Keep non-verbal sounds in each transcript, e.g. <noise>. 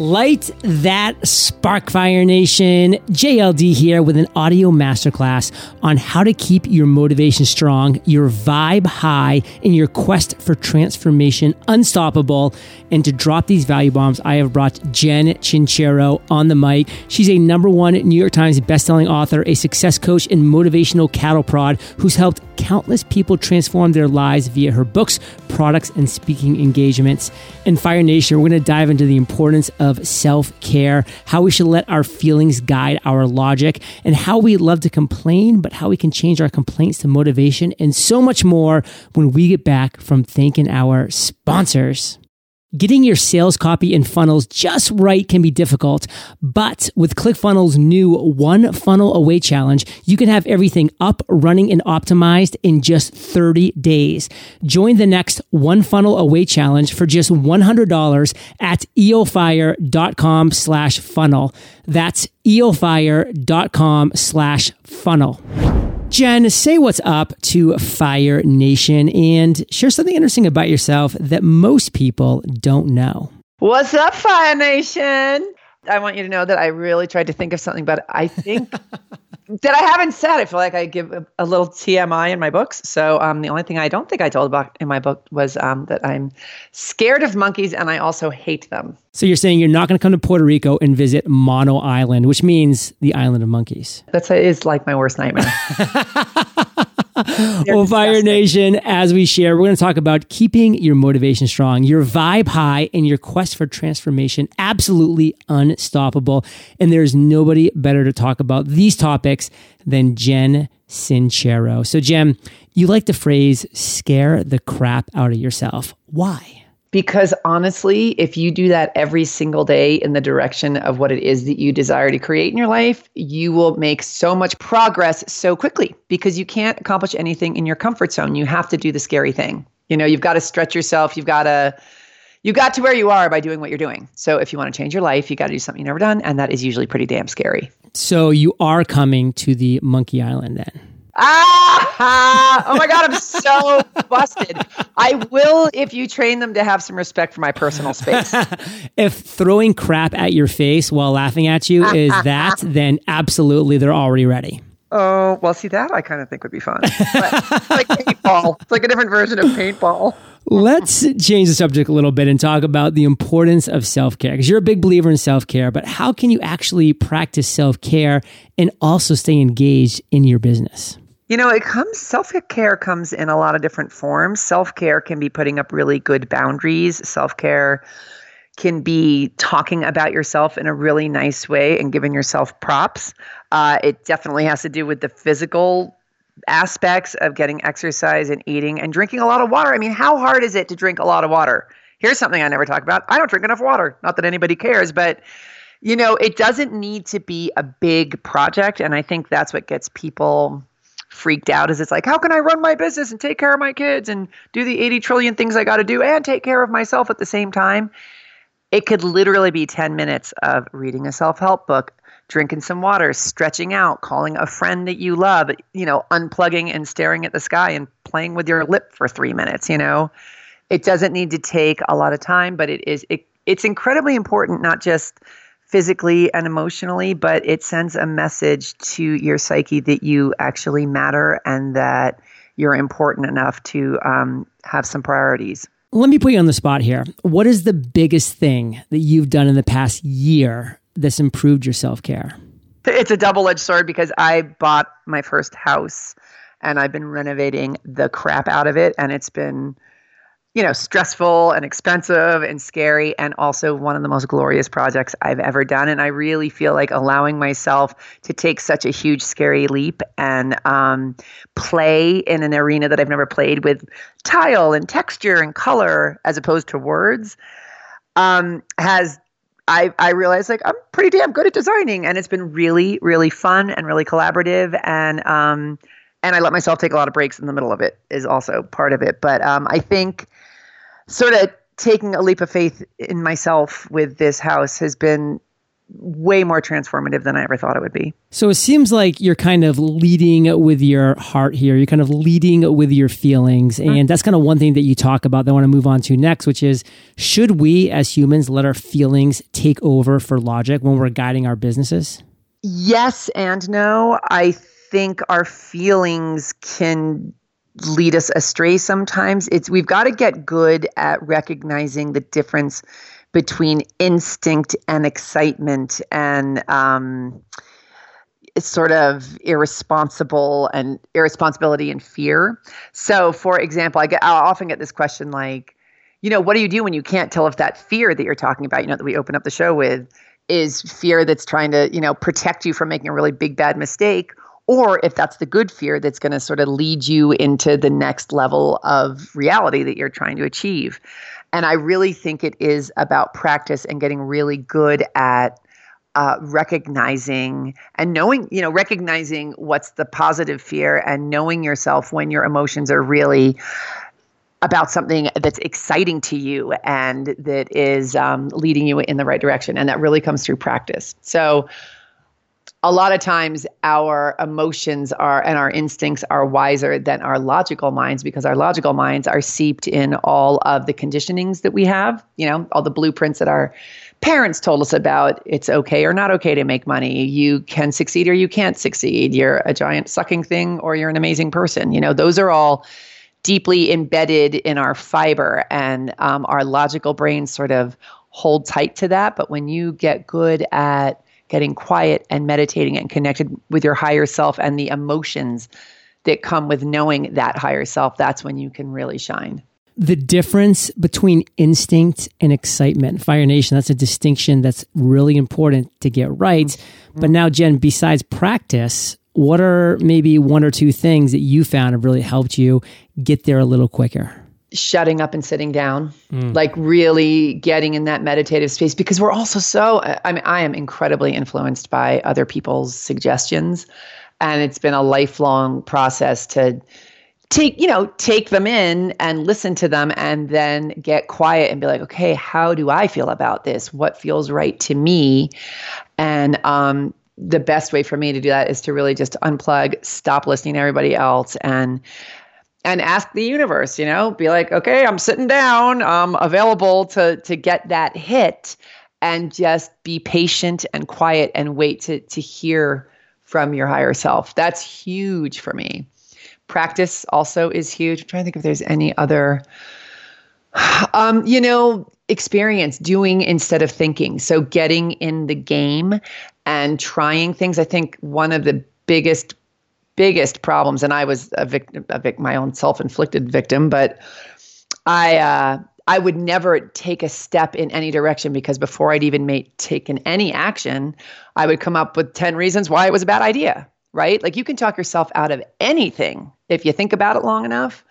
Light that spark fire nation. JLD here with an audio masterclass on how to keep your motivation strong, your vibe high, and your quest for transformation unstoppable. And to drop these value bombs, I have brought Jen Sincero on the mic. She's a number one New York Times bestselling author, a success coach, and motivational cattle prod who's helped countless people transform their lives via her books, products, and speaking engagements. In Fire Nation, we're going to dive into the importance of of self care, how we should let our feelings guide our logic, and how we love to complain, but how we can change our complaints to motivation, and so much more when we get back from thanking our sponsors. Getting your sales copy and funnels just right can be difficult, but with ClickFunnels' new One Funnel Away Challenge, you can have everything up, running, and optimized in just 30 days. Join the next One Funnel Away Challenge for just $100 at eofire.com slash funnel. That's eofire.com slash funnel. Jen, say what's up to Fire Nation and share something interesting about yourself that most people don't know. What's up, Fire Nation? I want you to know that I really tried to think of something, but I think <laughs> that I haven't said. I feel like I give a, a little TMI in my books. So um, the only thing I don't think I told about in my book was um, that I'm scared of monkeys and I also hate them. So you're saying you're not going to come to Puerto Rico and visit Mono Island, which means the island of monkeys. That is like my worst nightmare. <laughs> <laughs> well, Fire Nation, as we share, we're going to talk about keeping your motivation strong, your vibe high, and your quest for transformation absolutely unstoppable. And there's nobody better to talk about these topics than Jen Sincero. So, Jen, you like the phrase scare the crap out of yourself. Why? Because honestly, if you do that every single day in the direction of what it is that you desire to create in your life, you will make so much progress so quickly because you can't accomplish anything in your comfort zone. You have to do the scary thing. You know, you've got to stretch yourself. You've got to you got to where you are by doing what you're doing. So if you want to change your life, you got to do something you've never done, and that is usually pretty damn scary. So you are coming to the Monkey Island then? Ah! <laughs> Oh my God, I'm so busted. I will if you train them to have some respect for my personal space. <laughs> if throwing crap at your face while laughing at you is <laughs> that, then absolutely they're already ready. Oh, well, see, that I kind of think would be fun. But, like paintball. It's like a different version of paintball. Let's change the subject a little bit and talk about the importance of self care because you're a big believer in self care, but how can you actually practice self care and also stay engaged in your business? You know, it comes self care comes in a lot of different forms. Self care can be putting up really good boundaries. Self care can be talking about yourself in a really nice way and giving yourself props. Uh, it definitely has to do with the physical aspects of getting exercise and eating and drinking a lot of water. I mean, how hard is it to drink a lot of water? Here's something I never talk about. I don't drink enough water. Not that anybody cares, but you know, it doesn't need to be a big project and I think that's what gets people freaked out is it's like how can i run my business and take care of my kids and do the 80 trillion things i got to do and take care of myself at the same time? It could literally be 10 minutes of reading a self-help book drinking some water stretching out calling a friend that you love you know unplugging and staring at the sky and playing with your lip for 3 minutes you know? It doesn't need to take a lot of time but it is it, it's incredibly important not just physically and emotionally, but it sends a message to your psyche that you actually matter and that you're important enough to um, have some priorities. Let me put you on the spot here. What is the biggest thing that you've done in the past year that's improved your self care? It's a double edged sword because I bought my first house and I've been renovating the crap out of it. And it's been you know, stressful and expensive and scary, and also one of the most glorious projects I've ever done. And I really feel like allowing myself to take such a huge, scary leap and um, play in an arena that I've never played with tile and texture and color as opposed to words um, has. I, I realized like I'm pretty damn good at designing, and it's been really, really fun and really collaborative. And um, and I let myself take a lot of breaks in the middle of it is also part of it. But um, I think sort of taking a leap of faith in myself with this house has been way more transformative than I ever thought it would be. So it seems like you're kind of leading with your heart here. You're kind of leading with your feelings. Mm-hmm. And that's kind of one thing that you talk about that I want to move on to next, which is should we as humans let our feelings take over for logic when we're guiding our businesses? Yes and no. I think our feelings can lead us astray sometimes. It's we've got to get good at recognizing the difference between instinct and excitement and um, sort of irresponsible and irresponsibility and fear. So, for example, I get I often get this question like, you know, what do you do when you can't tell if that fear that you're talking about, you know, that we open up the show with, is fear that's trying to, you know, protect you from making a really big bad mistake, or if that's the good fear that's going to sort of lead you into the next level of reality that you're trying to achieve. And I really think it is about practice and getting really good at uh, recognizing and knowing, you know, recognizing what's the positive fear and knowing yourself when your emotions are really about something that's exciting to you and that is um, leading you in the right direction. And that really comes through practice. So, a lot of times our emotions are and our instincts are wiser than our logical minds because our logical minds are seeped in all of the conditionings that we have, you know, all the blueprints that our parents told us about it's okay or not okay to make money. You can succeed or you can't succeed. You're a giant sucking thing or you're an amazing person. You know, those are all deeply embedded in our fiber and um, our logical brains sort of hold tight to that. But when you get good at getting quiet and meditating and connected with your higher self and the emotions that come with knowing that higher self, that's when you can really shine. The difference between instinct and excitement, Fire Nation, that's a distinction that's really important to get right. Mm-hmm. But now, Jen, besides practice, what are maybe one or two things that you found have really helped you get there a little quicker? Shutting up and sitting down, mm. like really getting in that meditative space because we're also so, I mean, I am incredibly influenced by other people's suggestions. And it's been a lifelong process to take, you know, take them in and listen to them and then get quiet and be like, okay, how do I feel about this? What feels right to me? And, um, the best way for me to do that is to really just unplug, stop listening to everybody else, and and ask the universe, you know, be like, okay, I'm sitting down, I'm available to to get that hit and just be patient and quiet and wait to to hear from your higher self. That's huge for me. Practice also is huge. I'm trying to think if there's any other um, you know, experience doing instead of thinking. So getting in the game and trying things. I think one of the biggest biggest problems, and I was a victim, a my own self-inflicted victim, but I uh, I would never take a step in any direction because before I'd even make taken any action, I would come up with ten reasons why it was a bad idea. Right? Like you can talk yourself out of anything if you think about it long enough.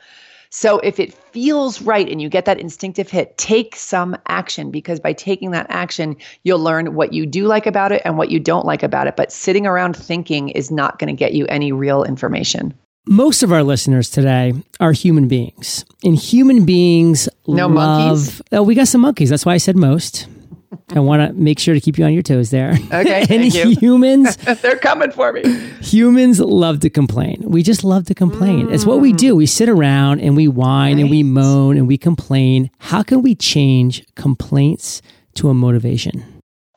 So if it feels right and you get that instinctive hit, take some action because by taking that action, you'll learn what you do like about it and what you don't like about it. But sitting around thinking is not going to get you any real information. Most of our listeners today are human beings, and human beings no love. Monkeys? Oh, we got some monkeys. That's why I said most. I want to make sure to keep you on your toes there. Okay. <laughs> and humans, <laughs> they're coming for me. Humans love to complain. We just love to complain. Mm. It's what we do. We sit around and we whine right. and we moan and we complain. How can we change complaints to a motivation?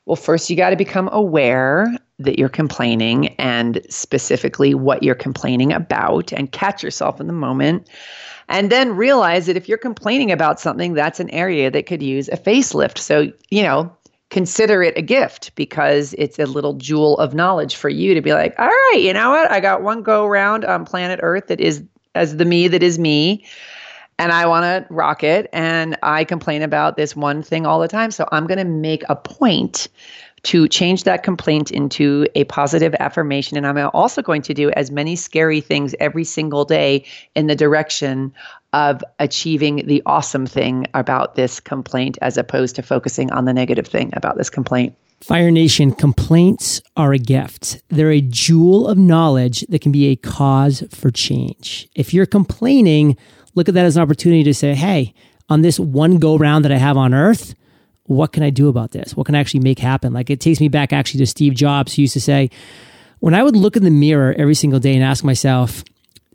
Well, first, you got to become aware that you're complaining and specifically what you're complaining about and catch yourself in the moment. And then realize that if you're complaining about something, that's an area that could use a facelift. So, you know, consider it a gift because it's a little jewel of knowledge for you to be like, all right, you know what? I got one go around on planet Earth that is as the me that is me. And I want to rock it. And I complain about this one thing all the time. So I'm going to make a point to change that complaint into a positive affirmation. And I'm also going to do as many scary things every single day in the direction of achieving the awesome thing about this complaint as opposed to focusing on the negative thing about this complaint. Fire Nation, complaints are a gift. They're a jewel of knowledge that can be a cause for change. If you're complaining, look at that as an opportunity to say, hey, on this one go round that I have on earth, what can I do about this? What can I actually make happen? Like it takes me back actually to Steve Jobs, who used to say, when I would look in the mirror every single day and ask myself,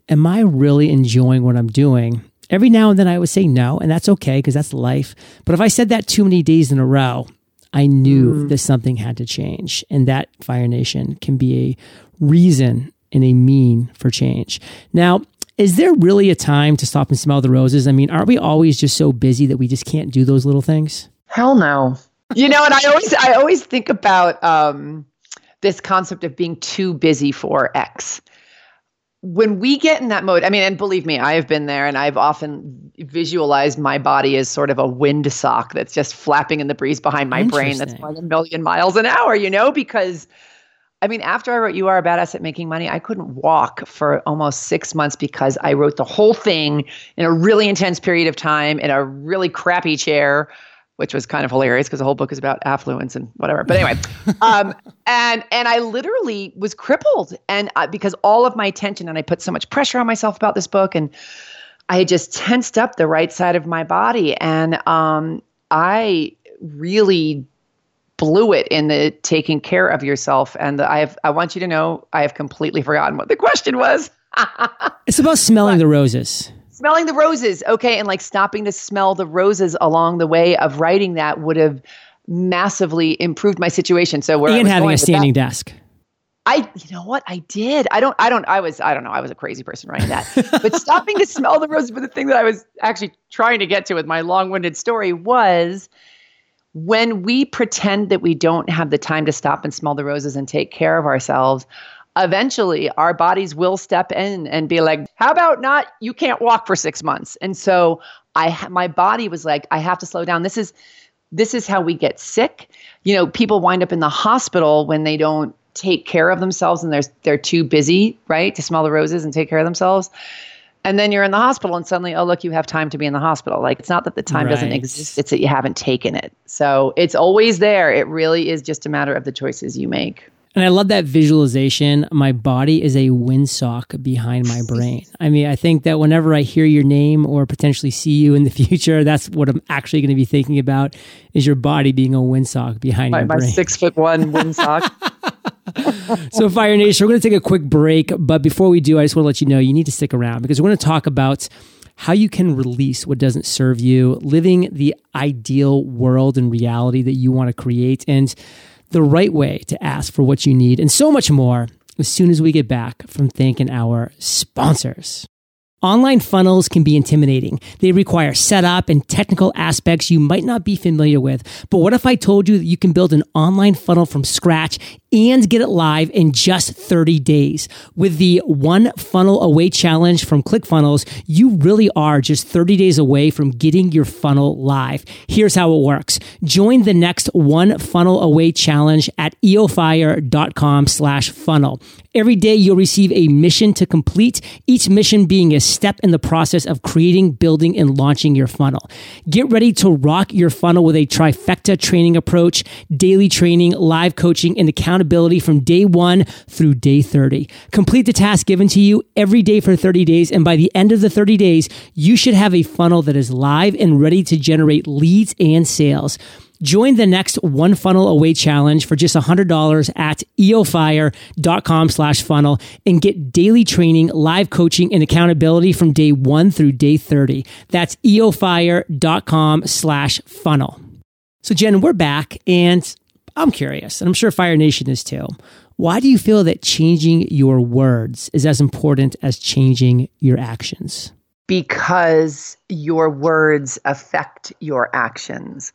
am I really enjoying what I'm doing? Every now and then I would say no, and that's okay because that's life. But if I said that too many days in a row, I knew mm. that something had to change. And that Fire Nation can be a reason and a mean for change. Now, is there really a time to stop and smell the roses? I mean, aren't we always just so busy that we just can't do those little things? Hell no. You know, and I always I always think about um, this concept of being too busy for X. When we get in that mode, I mean, and believe me, I have been there and I've often visualized my body as sort of a wind sock that's just flapping in the breeze behind my brain that's going a million miles an hour, you know, because I mean, after I wrote You Are a Badass at Making Money, I couldn't walk for almost six months because I wrote the whole thing in a really intense period of time in a really crappy chair which was kind of hilarious because the whole book is about affluence and whatever. But anyway, <laughs> um, and and I literally was crippled, and uh, because all of my attention, and I put so much pressure on myself about this book, and I had just tensed up the right side of my body, and um, I really blew it in the taking care of yourself. And I have, I want you to know, I have completely forgotten what the question was. <laughs> it's about smelling but, the roses smelling the roses okay and like stopping to smell the roses along the way of writing that would have massively improved my situation so where and having a standing that, desk I, you know what, I did. I don't, I don't, I was, I don't know. I was a crazy person writing that. <laughs> but stopping to smell the roses. But the thing that I was actually trying to get to with my long-winded story was when we pretend that we don't have the time to stop and smell the roses and take care of ourselves, eventually our bodies will step in and be like, how about not, you can't walk for six months. And so I, my body was like, I have to slow down. This is, this is how we get sick. You know, people wind up in the hospital when they don't take care of themselves and they're, they're too busy, right, to smell the roses and take care of themselves. And then you're in the hospital and suddenly, oh, look, you have time to be in the hospital. Like it's not that the time right. doesn't exist, it's that you haven't taken it. So it's always there. It really is just a matter of the choices you make. And I love that visualization. My body is a windsock behind my brain. I mean, I think that whenever I hear your name or potentially see you in the <laughs> future, that's what I'm actually going to be thinking about is your body being a windsock behind my, your brain. My six foot one <laughs> windsock. so, Fire Nation, we're going to take a quick break. But before we do, I just want to let you know you need to stick around because we're going to talk about how you can release what doesn't serve you, living the ideal world and reality that you want to create. And the right way to ask for what you need, and so much more as soon as we get back from thanking our sponsors. Online funnels can be intimidating. They require setup and technical aspects you might not be familiar with. But what if I told you that you can build an online funnel from scratch and get it live in just 30 days. With the one funnel away challenge from ClickFunnels, you really are just 30 days away from getting your funnel live. Here's how it works. Join the next one funnel away challenge at eofire.com slash funnel. Every day you'll receive a mission to complete, each mission being a step in the process of creating, building, and launching your funnel. Get ready to rock your funnel with a trifecta training approach, daily training, live coaching, and accountability accountability from day one through day 30. Complete the task given to you every day for 30 days. And by the end of the 30 days, you should have a funnel that is live and ready to generate leads and sales. Join the next one funnel away challenge for just $100 at eofire.com slash funnel and get daily training, live coaching, and accountability from day one through day 30. That's eofire.com slash funnel. So Jen, we're back and I'm curious, and I'm sure Fire Nation is too. Why do you feel that changing your words is as important as changing your actions? Because your words affect your actions.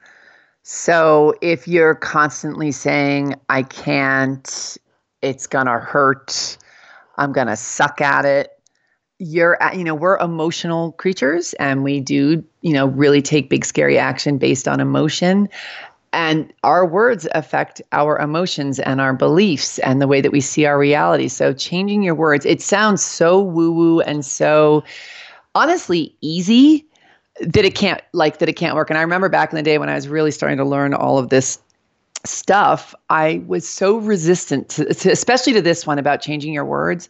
So if you're constantly saying, I can't, it's going to hurt, I'm going to suck at it, you're at, you know we're emotional creatures and we do you know really take big scary action based on emotion and our words affect our emotions and our beliefs and the way that we see our reality. So, changing your words, it sounds so woo woo and so honestly easy that it can't like that it can't work. And I remember back in the day when I was really starting to learn all of this stuff, I was so resistant to, to especially to this one about changing your words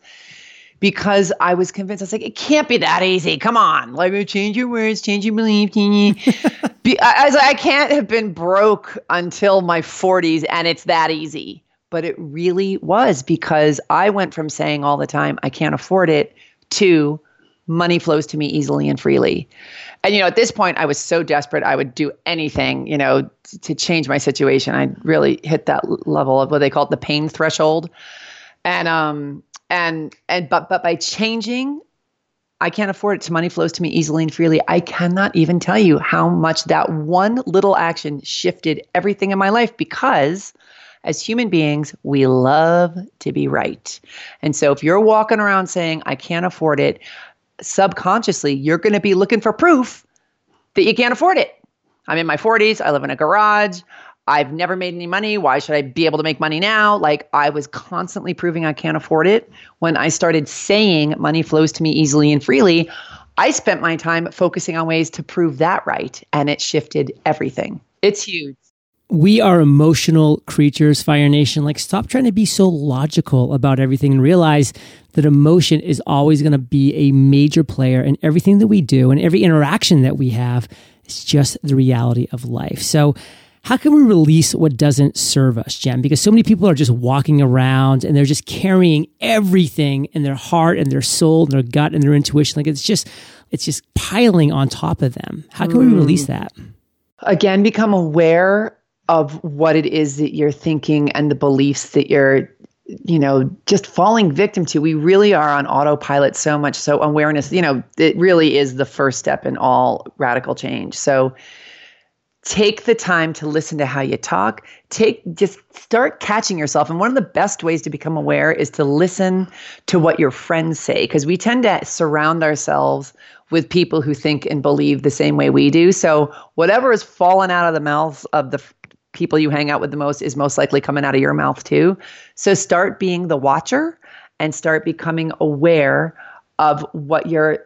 because I was convinced. I was like, it can't be that easy. Come on, like change your words, change your belief. <laughs> Be, I, I was like, I can't have been broke until my 40s, and it's that easy. But it really was because I went from saying all the time, I can't afford it, to money flows to me easily and freely. And you know, at this point, I was so desperate, I would do anything, you know, t- to change my situation. I really hit that level of what they call it the pain threshold. And um, and and but but by changing I can't afford it to money flows to me easily and freely. I cannot even tell you how much that one little action shifted everything in my life because as human beings, we love to be right. And so if you're walking around saying, I can't afford it, subconsciously, you're going to be looking for proof that you can't afford it. I'm in my 40s. I live in a garage. I've never made any money. Why should I be able to make money now? Like I was constantly proving I can't afford it. When I started saying money flows to me easily and freely, I spent my time focusing on ways to prove that right. And it shifted everything. It's huge. We are emotional creatures, Fire Nation. Like, stop trying to be so logical about everything and realize that emotion is always going to be a major player in everything that we do and every interaction that we have. It's just the reality of life. So, how can we release what doesn't serve us, Jen? Because so many people are just walking around and they're just carrying everything in their heart and their soul and their gut and their intuition. Like it's just, it's just piling on top of them. How can mm. we release that? Again, become aware of what it is that you're thinking and the beliefs that you're you know just falling victim to we really are on autopilot so much so awareness you know it really is the first step in all radical change so take the time to listen to how you talk. Take just start catching yourself. And one of the best ways to become aware is to listen to what your friends say because we tend to surround ourselves with people who think and believe the same way we do. So whatever is fallen out of the mouths of the people you hang out with the most is most likely coming out of your mouth too. So start being the watcher and start becoming aware of what you're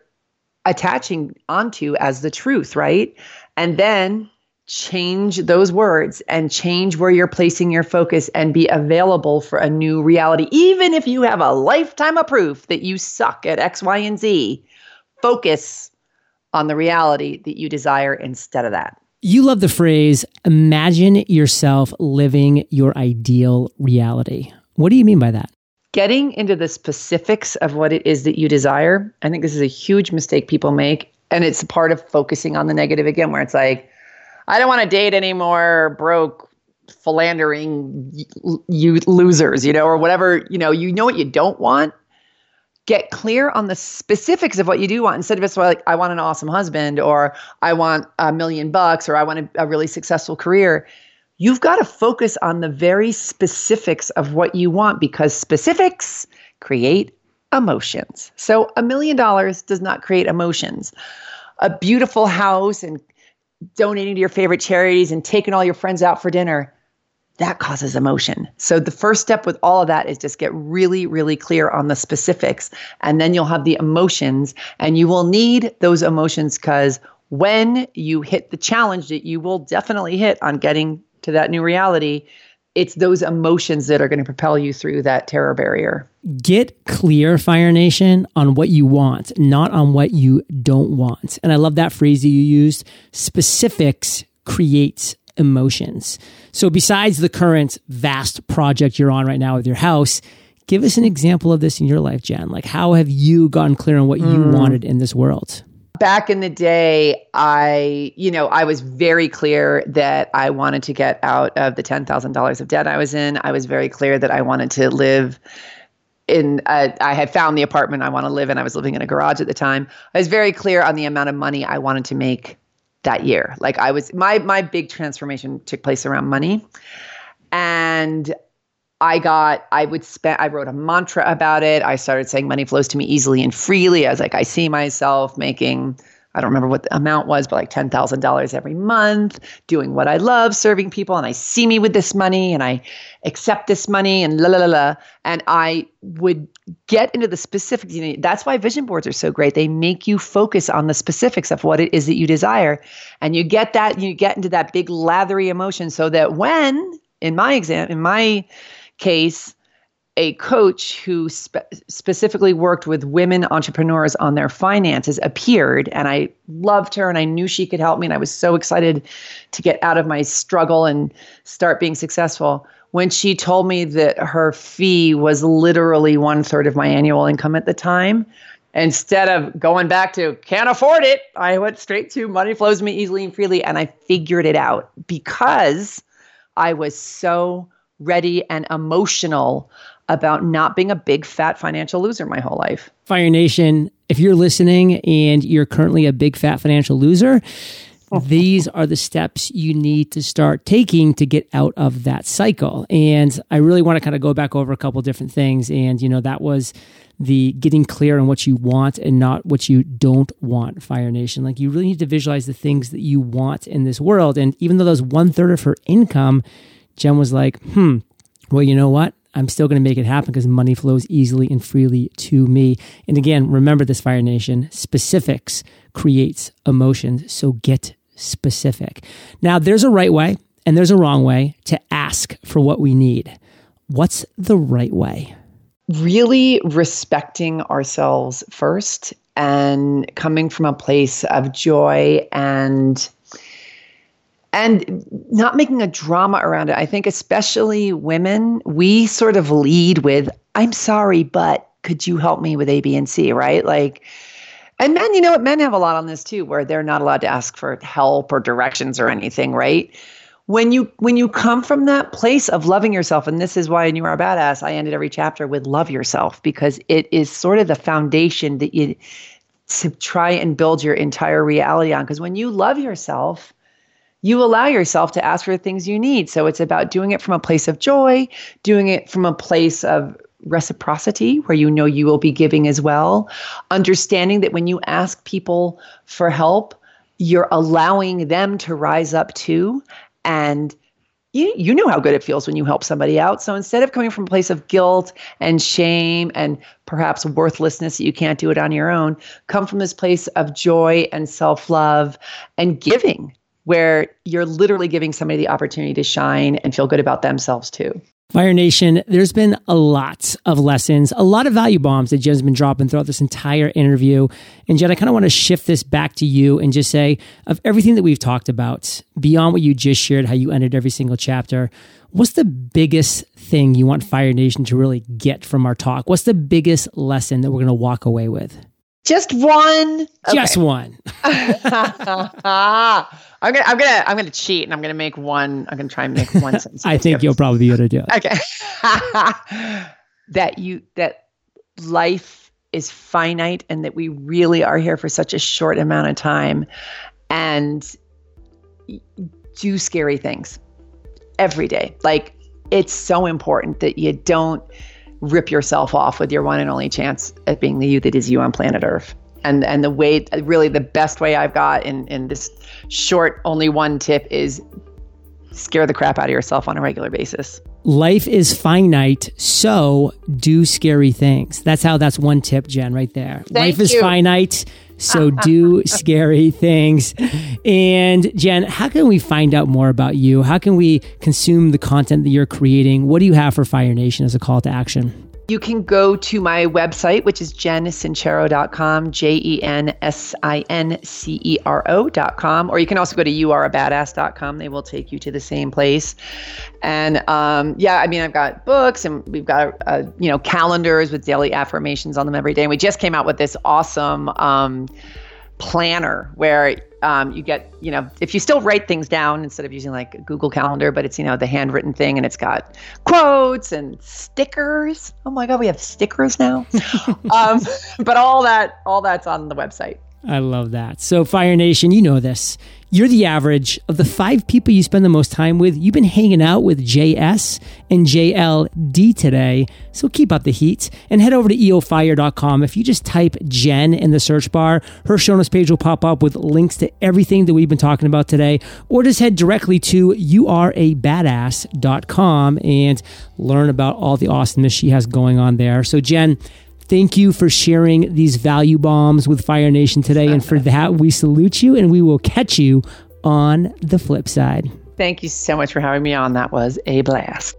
attaching onto as the truth right? And then change those words and change where you're placing your focus and be available for a new reality. Even if you have a lifetime of proof that you suck at X, Y, and Z, focus on the reality that you desire instead of that. You love the phrase, imagine yourself living your ideal reality. What do you mean by that? Getting into the specifics of what it is that you desire. I think this is a huge mistake people make. And it's part of focusing on the negative again, where it's like, I don't want to date anymore broke philandering you losers, you know, or whatever, you know, you know what you don't want. Get clear on the specifics of what you do want instead of just like, I want an awesome husband or I want a million bucks or I want a, a really successful career. You've got to focus on the very specifics of what you want because specifics create emotions. So a million dollars does not create emotions. A beautiful house and donating to your favorite charities and taking all your friends out for dinner, that causes emotion. So the first step with all of that is just get really, really clear on the specifics. And then you'll have the emotions, and you will need those emotions because when you hit the challenge that you will definitely hit on getting to that new reality, it's those emotions that are going to propel you through that terror barrier. Get clear, Fire Nation, on what you want, not on what you don't want. And I love that phrase that you used specifics creates emotions. So, besides the current vast project you're on right now with your house, give us an example of this in your life, Jen. Like, how have you gotten clear on what mm. you wanted in this world? Back in the day, I, you know, I was very clear that I wanted to get out of the $10,000 of debt I was in. I was very clear that I wanted to live in, I had found the apartment I want to live in. I was living in a garage at the time. I was very clear on the amount of money I wanted to make that year. Like I was, my, my big transformation took place around money. And I got, I would spend, I wrote a mantra about it. I started saying money flows to me easily and freely. I was like, I see myself making, I don't remember what the amount was, but like $10,000 every month, doing what I love, serving people. And I see me with this money and I accept this money and la la la la. And I would get into the specifics. You know, that's why vision boards are so great. They make you focus on the specifics of what it is that you desire. And you get that, you get into that big lathery emotion so that when, in my exam, in my case, a coach who spe- specifically worked with women entrepreneurs on their finances appeared and I loved her and I knew she could help me and I was so excited to get out of my struggle and start being successful when she told me that her fee was literally one third of my annual income at the time. Instead of going back to can't afford it I went straight to money flows me easily and freely and I figured it out because I was so ready and emotional about not being a big fat financial loser my whole life. Fire Nation, if you're listening and you're currently a big fat financial loser, oh. these are the steps you need to start taking to get out of that cycle. And I really want to kind of go back over a couple different things. And, you know, that was the getting clear on what you want and not what you don't want, Fire Nation. Like, you really need to visualize the things that you want in this world. And even though those one third of her income, Jen was like, hmm, well, you know what? I'm still going to make it happen because money flows easily and freely to me. And again, remember this, Fire Nation specifics creates emotions. So get specific. Now, there's a right way and there's a wrong way to ask for what we need. What's the right way? Really respecting ourselves first and coming from a place of joy and and not making a drama around it. I think, especially women, we sort of lead with, I'm sorry, but could you help me with A, B, and C, right? Like, and men, you know what? Men have a lot on this too, where they're not allowed to ask for help or directions or anything, right? When you when you come from that place of loving yourself, and this is why in You Are a Badass, I ended every chapter with love yourself because it is sort of the foundation that you to try and build your entire reality on. Because when you love yourself, you allow yourself to ask for the things you need. So it's about doing it from a place of joy, doing it from a place of reciprocity where you know you will be giving as well, understanding that when you ask people for help, you're allowing them to rise up too and you, you know how good it feels when you help somebody out. So instead of coming from a place of guilt and shame and perhaps worthlessness that you can't do it on your own, come from this place of joy and self love and giving where you're literally giving somebody the opportunity to shine and feel good about themselves too. Fire Nation, there's been a lot of lessons, a lot of value bombs that Jen's been dropping throughout this entire interview. And Jen, I kind of want to shift this back to you and just say, of everything that we've talked about, beyond what you just shared, how you ended every single chapter, what's the biggest thing you want Fire Nation to really get from our talk? What's the biggest lesson that we're going to walk away with? Just one. Just one. <laughs> <laughs> I'm gonna, I'm gonna, I'm gonna cheat, and I'm gonna make one. I'm gonna try and make one <laughs> sentence. I think you'll probably be able to do it. Okay. that you that life is finite, and that we really are here for such a short amount of time, and do scary things every day. Like it's so important that you don't rip yourself off with your one and only chance at being the you that is you on planet Earth. And and the way really the best way I've got in in this short only one tip is scare the crap out of yourself on a regular basis. Life is finite, so do scary things. That's how that's one tip, Jen, right there. Thank Life is finite, so <laughs> do scary things. And Jen, how can we find out more about you? How can we consume the content that you're creating? What do you have for Fire Nation as a call to action? You can go to my website, which is jensincero.com, J E N S I N C E R O.com, or you can also go to youareabadass.com. They will take you to the same place. And um, yeah, I mean, I've got books and we've got, uh, you know, calendars with daily affirmations on them every day. And we just came out with this awesome um, planner where um, you get, you know, if you still write things down instead of using like Google Calendar, but it's, you know, the handwritten thing and it's got quotes and stickers. Oh my God, we have stickers now. <laughs> um, but all that, all that's on the website. I love that. So, Fire Nation, you know this. You're the average of the five people you spend the most time with. You've been hanging out with JS and JLD today. So keep up the heat and head over to eofire.com. If you just type Jen in the search bar, her show notes page will pop up with links to everything that we've been talking about today. Or just head directly to youareabadass.com and learn about all the awesomeness she has going on there. So, Jen, Thank you for sharing these value bombs with Fire Nation today. And for that, we salute you and we will catch you on the flip side. Thank you so much for having me on. That was a blast.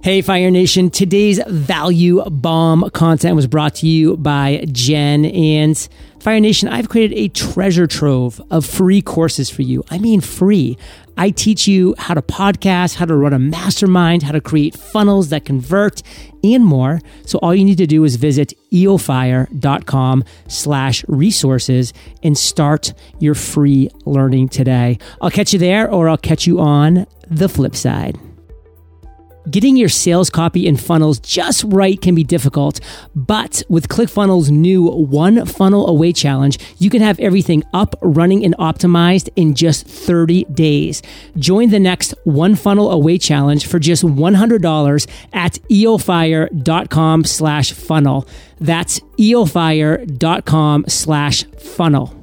Hey, Fire Nation. Today's value bomb content was brought to you by Jen. And Fire Nation, I've created a treasure trove of free courses for you. I mean, free. I teach you how to podcast, how to run a mastermind, how to create funnels that convert, and more. So all you need to do is visit eofire.com slash resources and start your free learning today. I'll catch you there or I'll catch you on the flip side. Getting your sales copy and funnels just right can be difficult, but with ClickFunnels' new One Funnel Away Challenge, you can have everything up, running, and optimized in just 30 days. Join the next One Funnel Away Challenge for just $100 at eofire.com slash funnel. That's eofire.com slash funnel.